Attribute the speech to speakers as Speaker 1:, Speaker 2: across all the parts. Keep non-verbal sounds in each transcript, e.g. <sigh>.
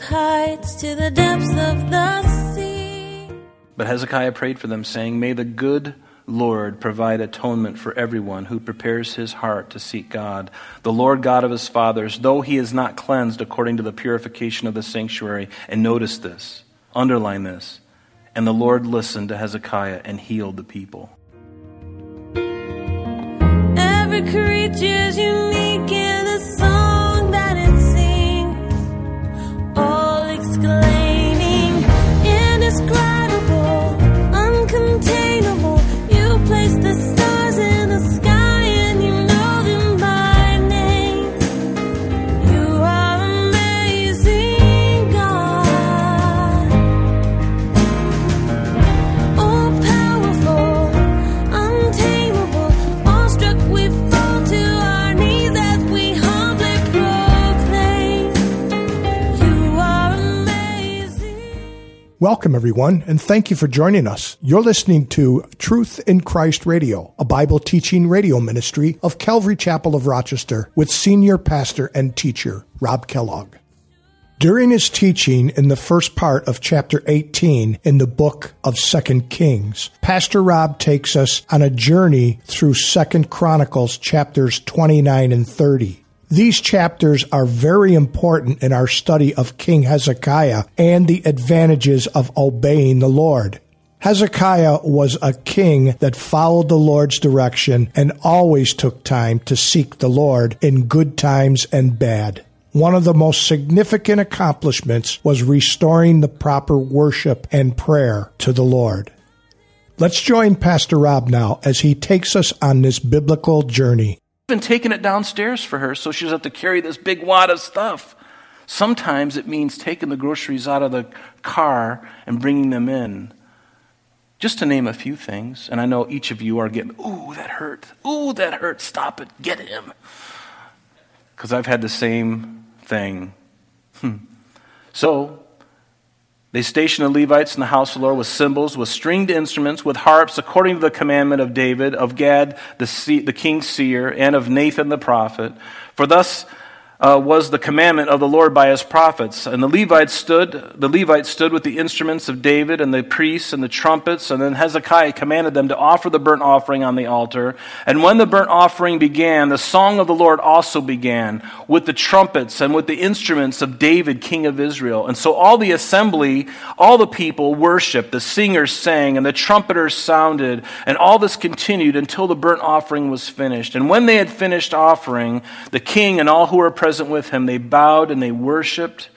Speaker 1: with heights to the depths of the sea.
Speaker 2: But Hezekiah prayed for them, saying, May the good Lord provide atonement for everyone who prepares his heart to seek God, the Lord God of his fathers, though he is not cleansed according to the purification of the sanctuary. And notice this, underline this. And the Lord listened to Hezekiah and healed the people.
Speaker 1: Every creature's unique all
Speaker 3: Welcome, everyone, and thank you for joining us. You're listening to Truth in Christ Radio, a Bible teaching radio ministry of Calvary Chapel of Rochester with senior pastor and teacher Rob Kellogg. During his teaching in the first part of chapter 18 in the book of 2 Kings, Pastor Rob takes us on a journey through 2 Chronicles chapters 29 and 30. These chapters are very important in our study of King Hezekiah and the advantages of obeying the Lord. Hezekiah was a king that followed the Lord's direction and always took time to seek the Lord in good times and bad. One of the most significant accomplishments was restoring the proper worship and prayer to the Lord. Let's join Pastor Rob now as he takes us on this biblical journey.
Speaker 2: Been taking it downstairs for her, so she doesn't have to carry this big wad of stuff. Sometimes it means taking the groceries out of the car and bringing them in. Just to name a few things, and I know each of you are getting, ooh, that hurt. Ooh, that hurt. Stop it. Get him. Because I've had the same thing. Hmm. So, they stationed the Levites in the house of the Lord with cymbals, with stringed instruments, with harps, according to the commandment of David, of Gad, the, the king's seer, and of Nathan the prophet. For thus uh, was the commandment of the Lord by his prophets. And the Levites stood, the Levites stood with the instruments of David and the priests and the trumpets. And then Hezekiah commanded them to offer the burnt offering on the altar. And when the burnt offering began, the song of the Lord also began with the trumpets and with the instruments of David, king of Israel. And so all the assembly, all the people worshiped, the singers sang, and the trumpeters sounded. And all this continued until the burnt offering was finished. And when they had finished offering, the king and all who were present with him, they bowed and they worshiped.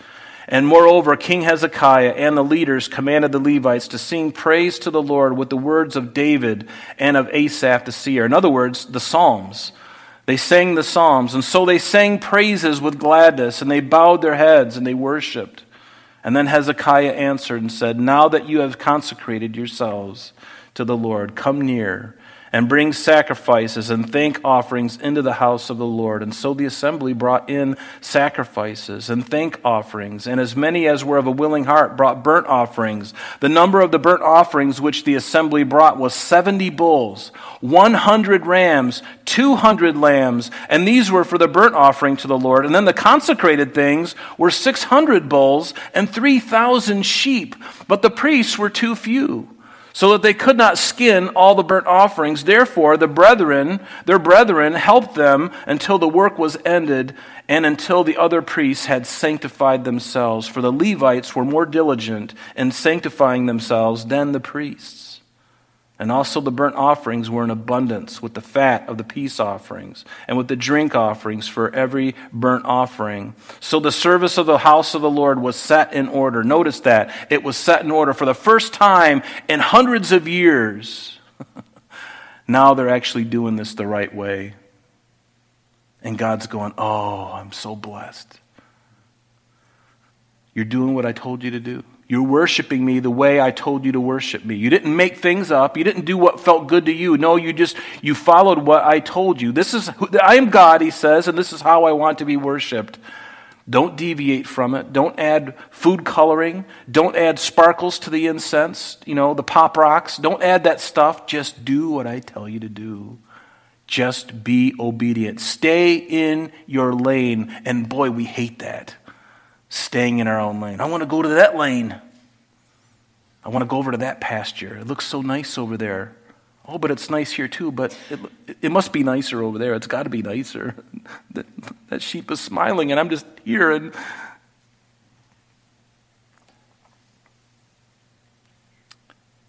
Speaker 2: And moreover, King Hezekiah and the leaders commanded the Levites to sing praise to the Lord with the words of David and of Asaph the seer. In other words, the Psalms. They sang the Psalms, and so they sang praises with gladness, and they bowed their heads and they worshiped. And then Hezekiah answered and said, Now that you have consecrated yourselves to the Lord, come near and bring sacrifices and thank offerings into the house of the Lord. And so the assembly brought in sacrifices and thank offerings, and as many as were of a willing heart brought burnt offerings. The number of the burnt offerings which the assembly brought was 70 bulls, 100 rams, 200 lambs, and these were for the burnt offering to the Lord. And then the consecrated things were 600 bulls and 3,000 sheep, but the priests were too few so that they could not skin all the burnt offerings. Therefore, the brethren, their brethren, helped them until the work was ended and until the other priests had sanctified themselves. For the Levites were more diligent in sanctifying themselves than the priests. And also the burnt offerings were in abundance with the fat of the peace offerings and with the drink offerings for every burnt offering. So the service of the house of the Lord was set in order. Notice that. It was set in order for the first time in hundreds of years. <laughs> now they're actually doing this the right way. And God's going, Oh, I'm so blessed. You're doing what I told you to do. You're worshiping me the way I told you to worship me. You didn't make things up. You didn't do what felt good to you. No, you just you followed what I told you. This is who, I am God, he says, and this is how I want to be worshiped. Don't deviate from it. Don't add food coloring. Don't add sparkles to the incense, you know, the pop rocks. Don't add that stuff. Just do what I tell you to do. Just be obedient. Stay in your lane. And boy, we hate that. Staying in our own lane. I want to go to that lane. I want to go over to that pasture. It looks so nice over there. Oh, but it's nice here too, but it, it must be nicer over there. It's got to be nicer. <laughs> that, that sheep is smiling, and I'm just here. And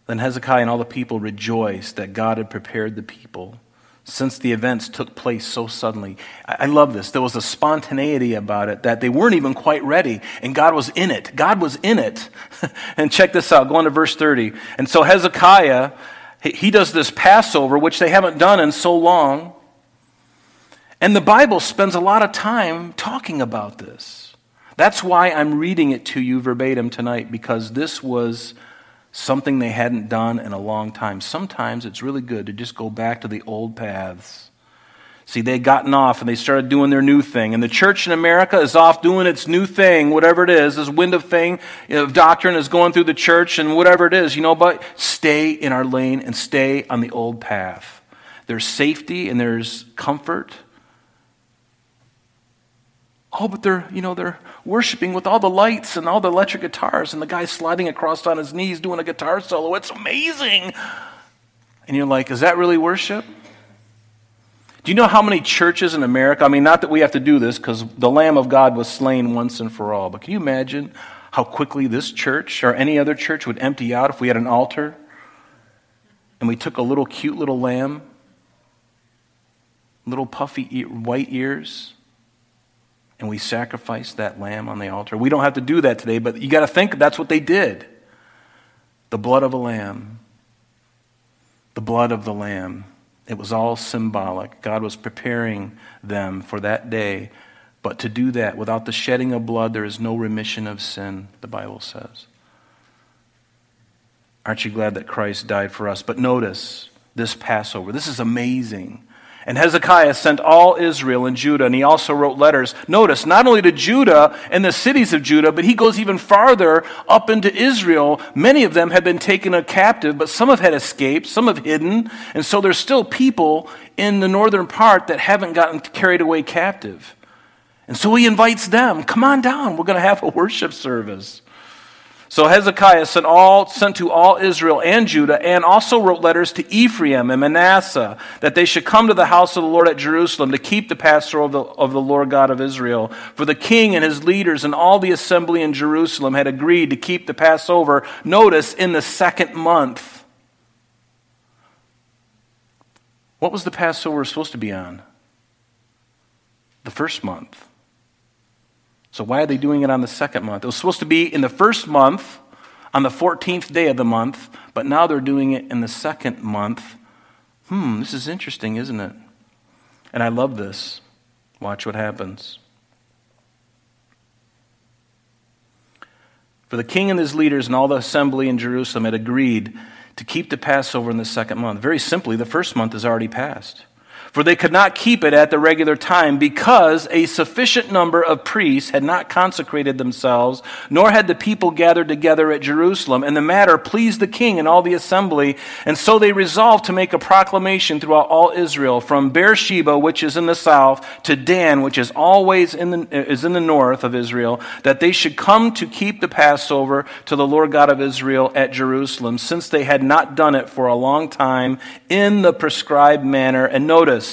Speaker 2: then Hezekiah and all the people rejoiced that God had prepared the people since the events took place so suddenly. I love this. There was a spontaneity about it that they weren't even quite ready, and God was in it. God was in it. <laughs> and check this out. Go on to verse 30. And so Hezekiah, he does this Passover, which they haven't done in so long. And the Bible spends a lot of time talking about this. That's why I'm reading it to you verbatim tonight, because this was something they hadn't done in a long time. Sometimes it's really good to just go back to the old paths. See, they had gotten off and they started doing their new thing. And the church in America is off doing its new thing, whatever it is. This wind of thing of doctrine is going through the church and whatever it is, you know, but stay in our lane and stay on the old path. There's safety and there's comfort. Oh, but they're, you know, they're worshiping with all the lights and all the electric guitars, and the guy sliding across on his knees doing a guitar solo. It's amazing. And you're like, is that really worship? Do you know how many churches in America? I mean, not that we have to do this because the Lamb of God was slain once and for all, but can you imagine how quickly this church or any other church would empty out if we had an altar and we took a little cute little lamb, little puffy white ears, and we sacrificed that lamb on the altar. We don't have to do that today, but you got to think that's what they did. The blood of a lamb. The blood of the lamb. It was all symbolic. God was preparing them for that day. But to do that without the shedding of blood, there is no remission of sin, the Bible says. Aren't you glad that Christ died for us? But notice this Passover. This is amazing. And Hezekiah sent all Israel and Judah, and he also wrote letters. Notice, not only to Judah and the cities of Judah, but he goes even farther up into Israel. Many of them have been taken a captive, but some have had escaped, some have hidden, and so there's still people in the northern part that haven't gotten carried away captive. And so he invites them, come on down, we're going to have a worship service. So Hezekiah sent, all, sent to all Israel and Judah, and also wrote letters to Ephraim and Manasseh, that they should come to the house of the Lord at Jerusalem to keep the Passover of the, of the Lord God of Israel. For the king and his leaders and all the assembly in Jerusalem had agreed to keep the Passover, notice, in the second month. What was the Passover supposed to be on? The first month. So, why are they doing it on the second month? It was supposed to be in the first month, on the 14th day of the month, but now they're doing it in the second month. Hmm, this is interesting, isn't it? And I love this. Watch what happens. For the king and his leaders and all the assembly in Jerusalem had agreed to keep the Passover in the second month. Very simply, the first month has already passed for they could not keep it at the regular time because a sufficient number of priests had not consecrated themselves, nor had the people gathered together at Jerusalem. And the matter pleased the king and all the assembly. And so they resolved to make a proclamation throughout all Israel, from Beersheba, which is in the south, to Dan, which is always in the, is in the north of Israel, that they should come to keep the Passover to the Lord God of Israel at Jerusalem, since they had not done it for a long time in the prescribed manner. And notice,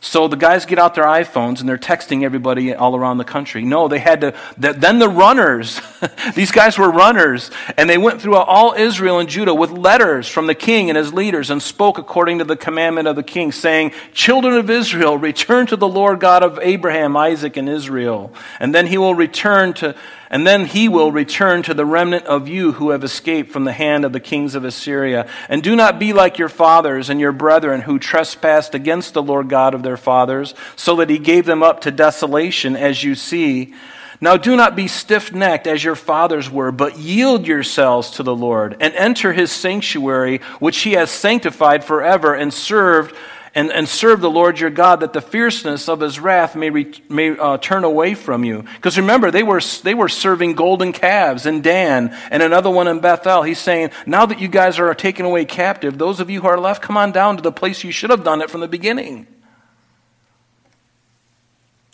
Speaker 2: So the guys get out their iPhones and they're texting everybody all around the country. No, they had to, then the runners, <laughs> these guys were runners, and they went through all Israel and Judah with letters from the king and his leaders and spoke according to the commandment of the king, saying, Children of Israel, return to the Lord God of Abraham, Isaac, and Israel. And then he will return to, and then he will return to the remnant of you who have escaped from the hand of the kings of Assyria. And do not be like your fathers and your brethren who trespassed against the Lord God of their fathers, so that he gave them up to desolation, as you see. Now do not be stiff necked as your fathers were, but yield yourselves to the Lord, and enter his sanctuary, which he has sanctified forever, and served and, and serve the Lord your God, that the fierceness of his wrath may, re, may uh, turn away from you. Because remember, they were, they were serving golden calves in Dan and another one in Bethel. He's saying, now that you guys are taken away captive, those of you who are left, come on down to the place you should have done it from the beginning.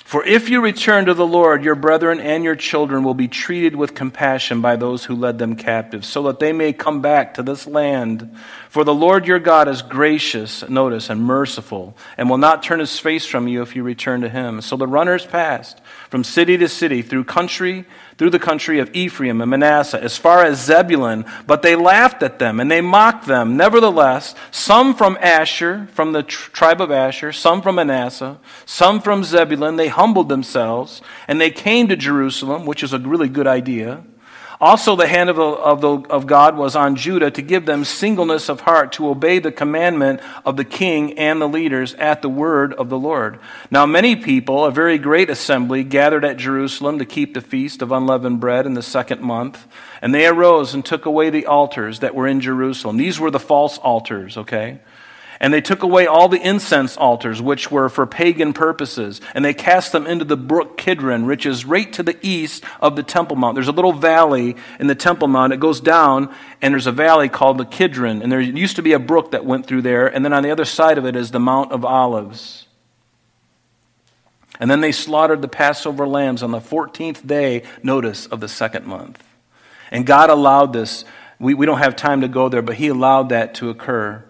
Speaker 2: For if you return to the Lord, your brethren and your children will be treated with compassion by those who led them captive, so that they may come back to this land. For the Lord your God is gracious, notice, and merciful, and will not turn his face from you if you return to him. So the runners passed from city to city through country through the country of Ephraim and Manasseh, as far as Zebulun, but they laughed at them and they mocked them. Nevertheless, some from Asher, from the tr- tribe of Asher, some from Manasseh, some from Zebulun, they humbled themselves and they came to Jerusalem, which is a really good idea. Also, the hand of, the, of, the, of God was on Judah to give them singleness of heart to obey the commandment of the king and the leaders at the word of the Lord. Now, many people, a very great assembly, gathered at Jerusalem to keep the feast of unleavened bread in the second month. And they arose and took away the altars that were in Jerusalem. These were the false altars, okay? And they took away all the incense altars, which were for pagan purposes, and they cast them into the brook Kidron, which is right to the east of the Temple Mount. There's a little valley in the Temple Mount. It goes down, and there's a valley called the Kidron. And there used to be a brook that went through there, and then on the other side of it is the Mount of Olives. And then they slaughtered the Passover lambs on the 14th day, notice, of the second month. And God allowed this. We, we don't have time to go there, but He allowed that to occur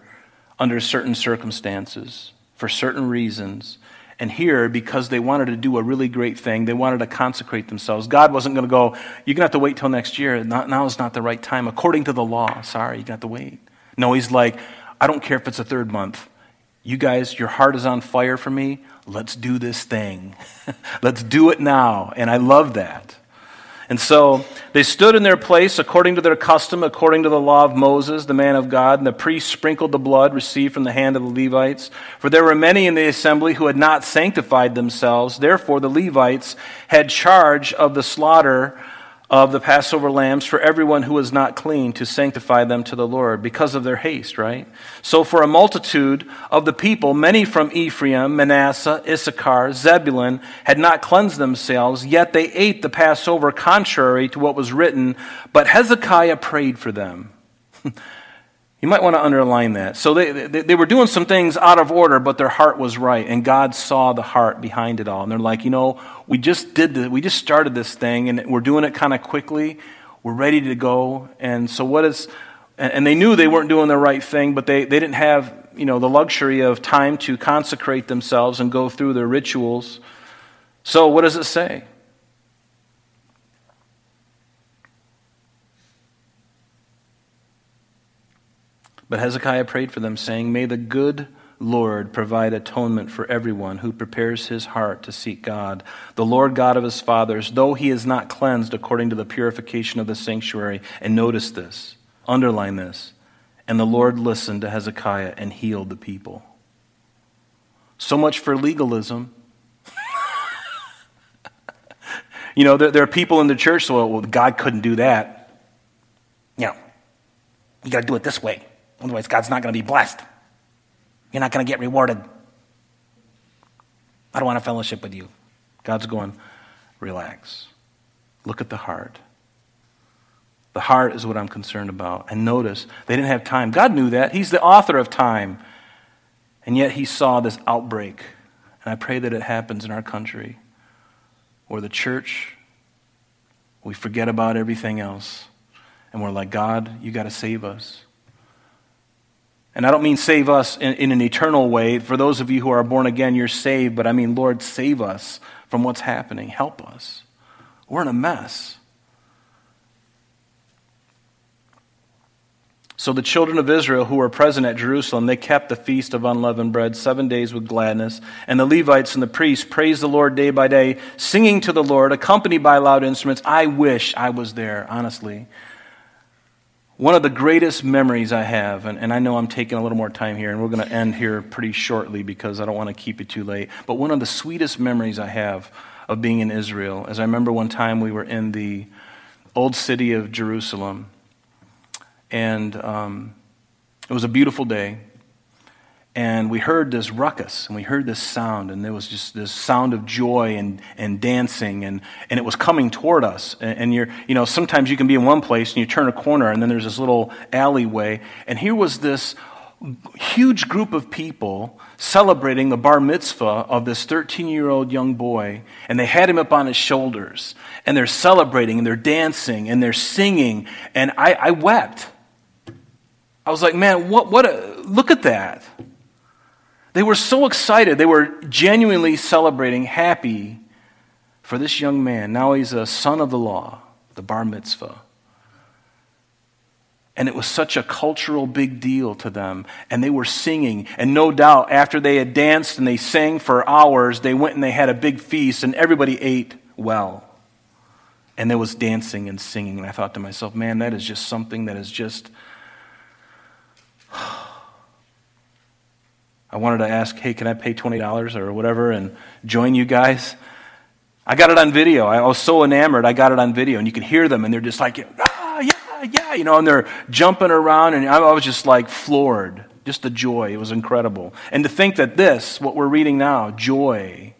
Speaker 2: under certain circumstances, for certain reasons. And here, because they wanted to do a really great thing, they wanted to consecrate themselves. God wasn't going to go, you're going to have to wait till next year. Not, now is not the right time. According to the law, sorry, you got to wait. No, he's like, I don't care if it's a third month. You guys, your heart is on fire for me. Let's do this thing. <laughs> Let's do it now. And I love that. And so they stood in their place according to their custom, according to the law of Moses, the man of God, and the priests sprinkled the blood received from the hand of the Levites. For there were many in the assembly who had not sanctified themselves. Therefore, the Levites had charge of the slaughter of the Passover lambs for everyone who was not clean to sanctify them to the Lord because of their haste, right? So for a multitude of the people, many from Ephraim, Manasseh, Issachar, Zebulun, had not cleansed themselves, yet they ate the Passover contrary to what was written, but Hezekiah prayed for them. <laughs> You might want to underline that. So they, they, they, were doing some things out of order, but their heart was right, and God saw the heart behind it all. And they're like, you know, we just did this, we just started this thing, and we're doing it kind of quickly. We're ready to go. And so what is, and, and they knew they weren't doing the right thing, but they, they didn't have, you know, the luxury of time to consecrate themselves and go through their rituals. So what does it say? But Hezekiah prayed for them, saying, May the good Lord provide atonement for everyone who prepares his heart to seek God. The Lord God of his fathers, though he is not cleansed according to the purification of the sanctuary. And notice this, underline this. And the Lord listened to Hezekiah and healed the people. So much for legalism. <laughs> you know, there, there, are people in the church, so well, God couldn't do that. You know, you got to do it this way. Otherwise, God's not going to be blessed. You're not going to get rewarded. I don't want to fellowship with you. God's going, relax. Look at the heart. The heart is what I'm concerned about. And notice, they didn't have time. God knew that. He's the author of time. And yet, He saw this outbreak. And I pray that it happens in our country where the church, we forget about everything else. And we're like, God, you got to save us. And I don't mean save us in, in, an eternal way. For those of you who are born again, you're saved. But I mean, Lord, save us from what's happening. Help us. We're in a mess. So the children of Israel who were present at Jerusalem, they kept the feast of unleavened bread seven days with gladness. And the Levites and the priests praised the Lord day by day, singing to the Lord, accompanied by loud instruments. I wish I was there, honestly. One of the greatest memories I have, and, and I know I'm taking a little more time here, and we're going to end here pretty shortly because I don't want to keep it too late, but one of the sweetest memories I have of being in Israel is I remember one time we were in the old city of Jerusalem, and um, it was a beautiful day and we heard this ruckus and we heard this sound and there was just this sound of joy and, and dancing and, and it was coming toward us and, and, you're you know sometimes you can be in one place and you turn a corner and then there's this little alleyway and here was this huge group of people celebrating the bar mitzvah of this 13 year old young boy, and they had him up on his shoulders, and they're celebrating, and they're dancing, and they're singing, and I, I wept. I was like, man, what, what a, look at that. They were so excited. They were genuinely celebrating, happy for this young man. Now he's a son of the law, the bar mitzvah. And it was such a cultural big deal to them. And they were singing. And no doubt, after they had danced and they sang for hours, they went and they had a big feast, and everybody ate well. And there was dancing and singing. And I thought to myself, man, that is just something that is just. I wanted to ask, hey, can I pay $20 or whatever and join you guys? I got it on video. I was so enamored, I got it on video. And you can hear them, and they're just like, ah, yeah, yeah, you know, and they're jumping around, and I was just like floored. Just the joy. It was incredible. And to think that this, what we're reading now, joy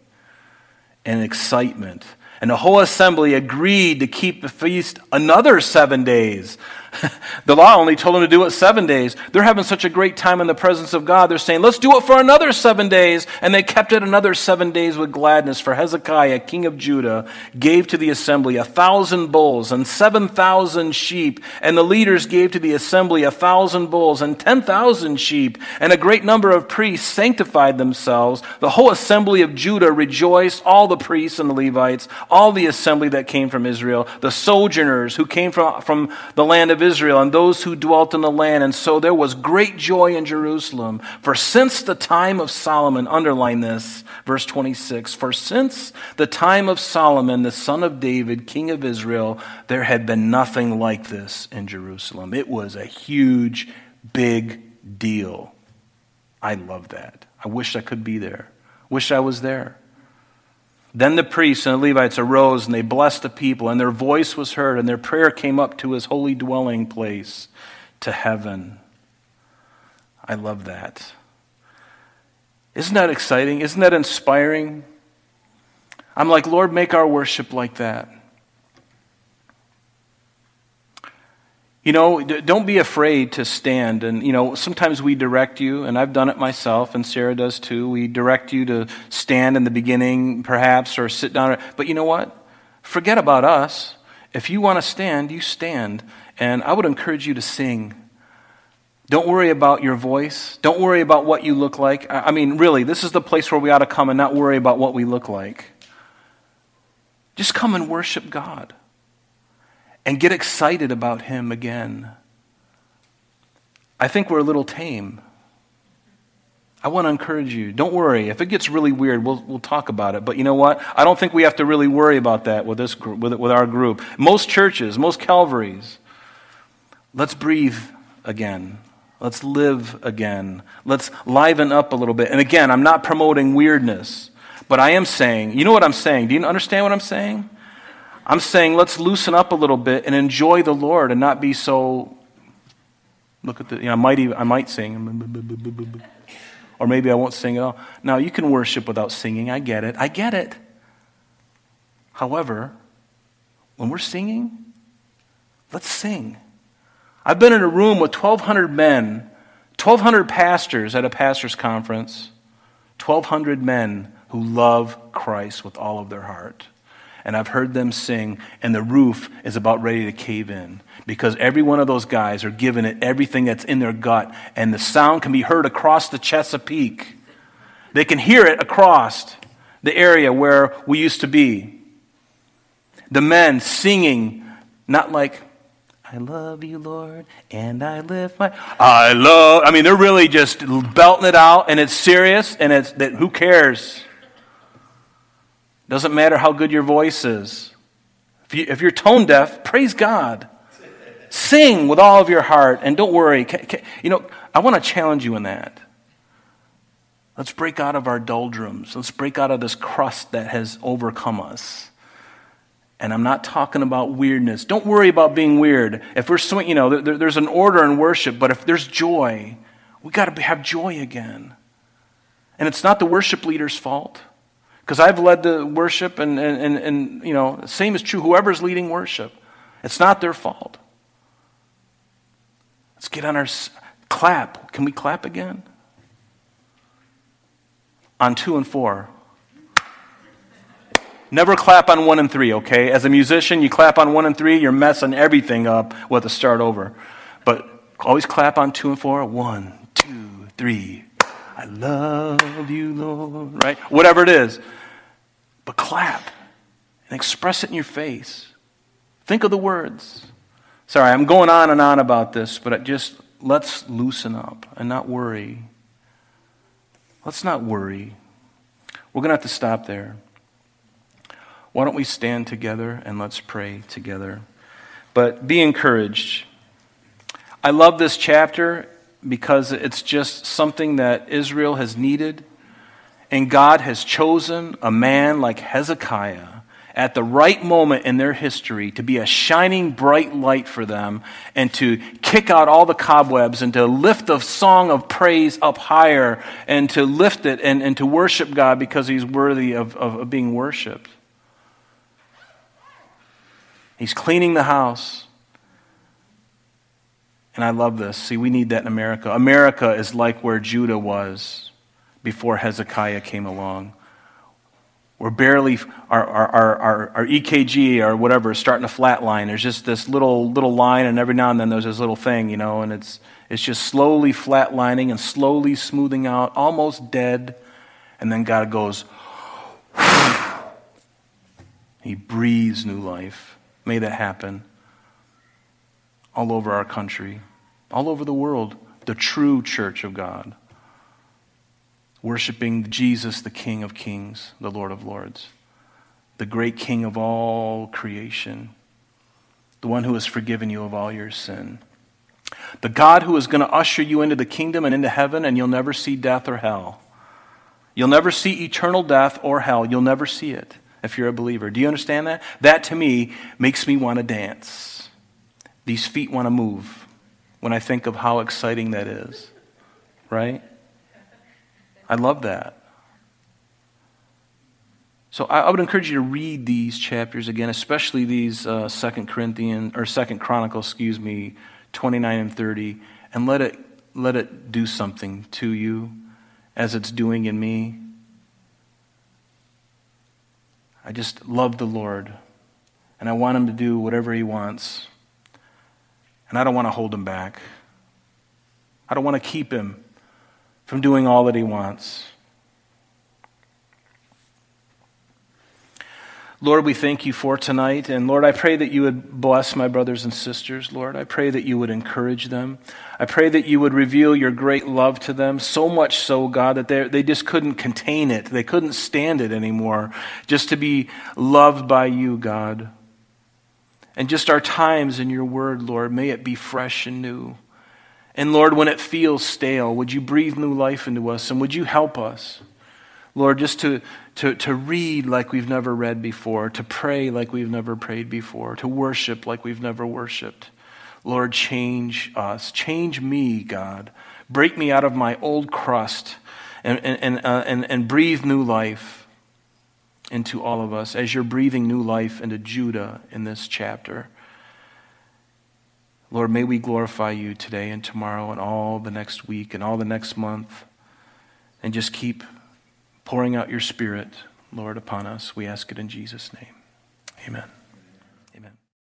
Speaker 2: and excitement, and the whole assembly agreed to keep the feast another seven days. <laughs> the law only told them to do it seven days. They're having such a great time in the presence of God. They're saying, let's do it for another seven days. And they kept it another seven days with gladness. For Hezekiah, king of Judah, gave to the assembly a thousand bulls and seven thousand sheep. And the leaders gave to the assembly a thousand bulls and ten thousand sheep. And a great number of priests sanctified themselves. The whole assembly of Judah rejoiced, all the priests and the Levites, all the assembly that came from Israel, the sojourners who came from, from the land of Israel and those who dwelt in the land. And so there was great joy in Jerusalem. For since the time of Solomon, underline this, verse 26, for since the time of Solomon, the son of David, king of Israel, there had been nothing like this in Jerusalem. It was a huge, big deal. I love that. I wish I could be there. Wish I was there. Then the priests and the Levites arose and they blessed the people, and their voice was heard, and their prayer came up to his holy dwelling place, to heaven. I love that. Isn't that exciting? Isn't that inspiring? I'm like, Lord, make our worship like that. You know, don't be afraid to stand. And, you know, sometimes we direct you, and I've done it myself, and Sarah does too. We direct you to stand in the beginning, perhaps, or sit down. But you know what? Forget about us. If you want to stand, you stand. And I would encourage you to sing. Don't worry about your voice. Don't worry about what you look like. I mean, really, this is the place where we ought to come and not worry about what we look like. Just come and worship God and get excited about Him again. I think we're a little tame. I want to encourage you. Don't worry. If it gets really weird, we'll, we'll talk about it. But you know what? I don't think we have to really worry about that with, this group, with, with our group. Most churches, most Calvaries, let's breathe again. Let's live again. Let's liven up a little bit. And again, I'm not promoting weirdness, but I am saying, you know what I'm saying? Do you understand what I'm saying? I'm saying let's loosen up a little bit and enjoy the Lord and not be so. Look at the, you know, I might, even, I might sing, or maybe I won't sing at all. Now, you can worship without singing. I get it. I get it. However, when we're singing, let's sing. I've been in a room with 1,200 men, 1,200 pastors at a pastor's conference, 1,200 men who love Christ with all of their heart and I've heard them sing, and the roof is about ready to cave in because every one of those guys are giving it everything that's in their gut, and the sound can be heard across the Chesapeake. They can hear it across the area where we used to be. The men singing, not like, I love you, Lord, and I lift my. I love. I mean, they're really just belting it out, and it's serious, and it's that. Who cares? Doesn't matter how good your voice is. If, you, if you're tone deaf, praise God. Sing with all of your heart and don't worry. You know, I want to challenge you in that. Let's break out of our doldrums. Let's break out of this crust that has overcome us. And I'm not talking about weirdness. Don't worry about being weird. If we're swing, you know, there, there's an order in worship, but if there's joy, we got to have joy again. And it's not the worship leader's fault. Because I've led the worship, and, and, and, and, you know, same is true, whoever's leading worship. It's not their fault. Let's get on our, Clap. Can we clap again? On two and four. Never clap on one and three, okay? As a musician, you clap on one and three, you're messing everything up. Have to start over. But always clap on two and four. One, two, three. I love you, Lord. Right? Whatever it is. But clap and express it in your face. Think of the words. Sorry, I'm going on and on about this, but just let's loosen up and not worry. Let's not worry. We're going to have to stop there. Why don't we stand together and let's pray together? But be encouraged. I love this chapter because it's just something that Israel has needed. And God has chosen a man like Hezekiah at the right moment in their history to be a shining bright light for them and to kick out all the cobwebs and to lift the song of praise up higher and to lift it and, and to worship God because he's worthy of, of, of being worshiped. He's cleaning the house. And I love this. See, we need that in America. America is like where Judah was before Hezekiah came along. We're barely, our, our, our, our, EKG or whatever is starting to flatline. There's just this little, little line, and every now and then there's this little thing, you know, and it's, it's just slowly flatlining and slowly smoothing out, almost dead. And then God goes, <sighs> He breathes new life. May that happen all over our country, all over the world, the true church of God worshiping Jesus, the King of Kings, the Lord of Lords, the great King of all creation, the one who has forgiven you of all your sin, the God who is going to usher you into the kingdom and into heaven, and you'll never see death or hell. You'll never see eternal death or hell. You'll never see it if you're a believer. Do you understand that? That to me makes me want to dance. These feet want to move when I think of how exciting that is, right? I love that. So I, would encourage you to read these chapters again, especially these uh, Second Corinthians or Second Chronicles, excuse me, twenty nine and thirty, and let it let it do something to you, as it's doing in me. I just love the Lord, and I want Him to do whatever He wants, and I don't want to hold Him back. I don't want to keep Him from doing all that he wants. Lord, we thank you for tonight. And Lord, I pray that you would bless my brothers and sisters. Lord, I pray that you would encourage them. I pray that you would reveal your great love to them, so much so, God, that they just couldn't contain it. They couldn't stand it anymore, just to be loved by you, God. And just our times in your word, Lord, may it be fresh and new. And Lord, when it feels stale, would you breathe new life into us and would you help us? Lord, just to, to, to read like we've never read before, to pray like we've never prayed before, to worship like we've never worshiped. Lord, change us. Change me, God. Break me out of my old crust and, and, and, uh, and, and breathe new life into all of us as you're breathing new life into Judah in this chapter. Lord, may we glorify you today and tomorrow and all the next week and all the next month. And just keep pouring out your Spirit, Lord, upon us. We ask it in Jesus' name. Amen.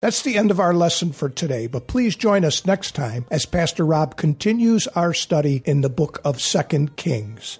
Speaker 3: That's the end of our lesson for today, but please join us next time as Pastor Rob continues our study in the book of Second Kings.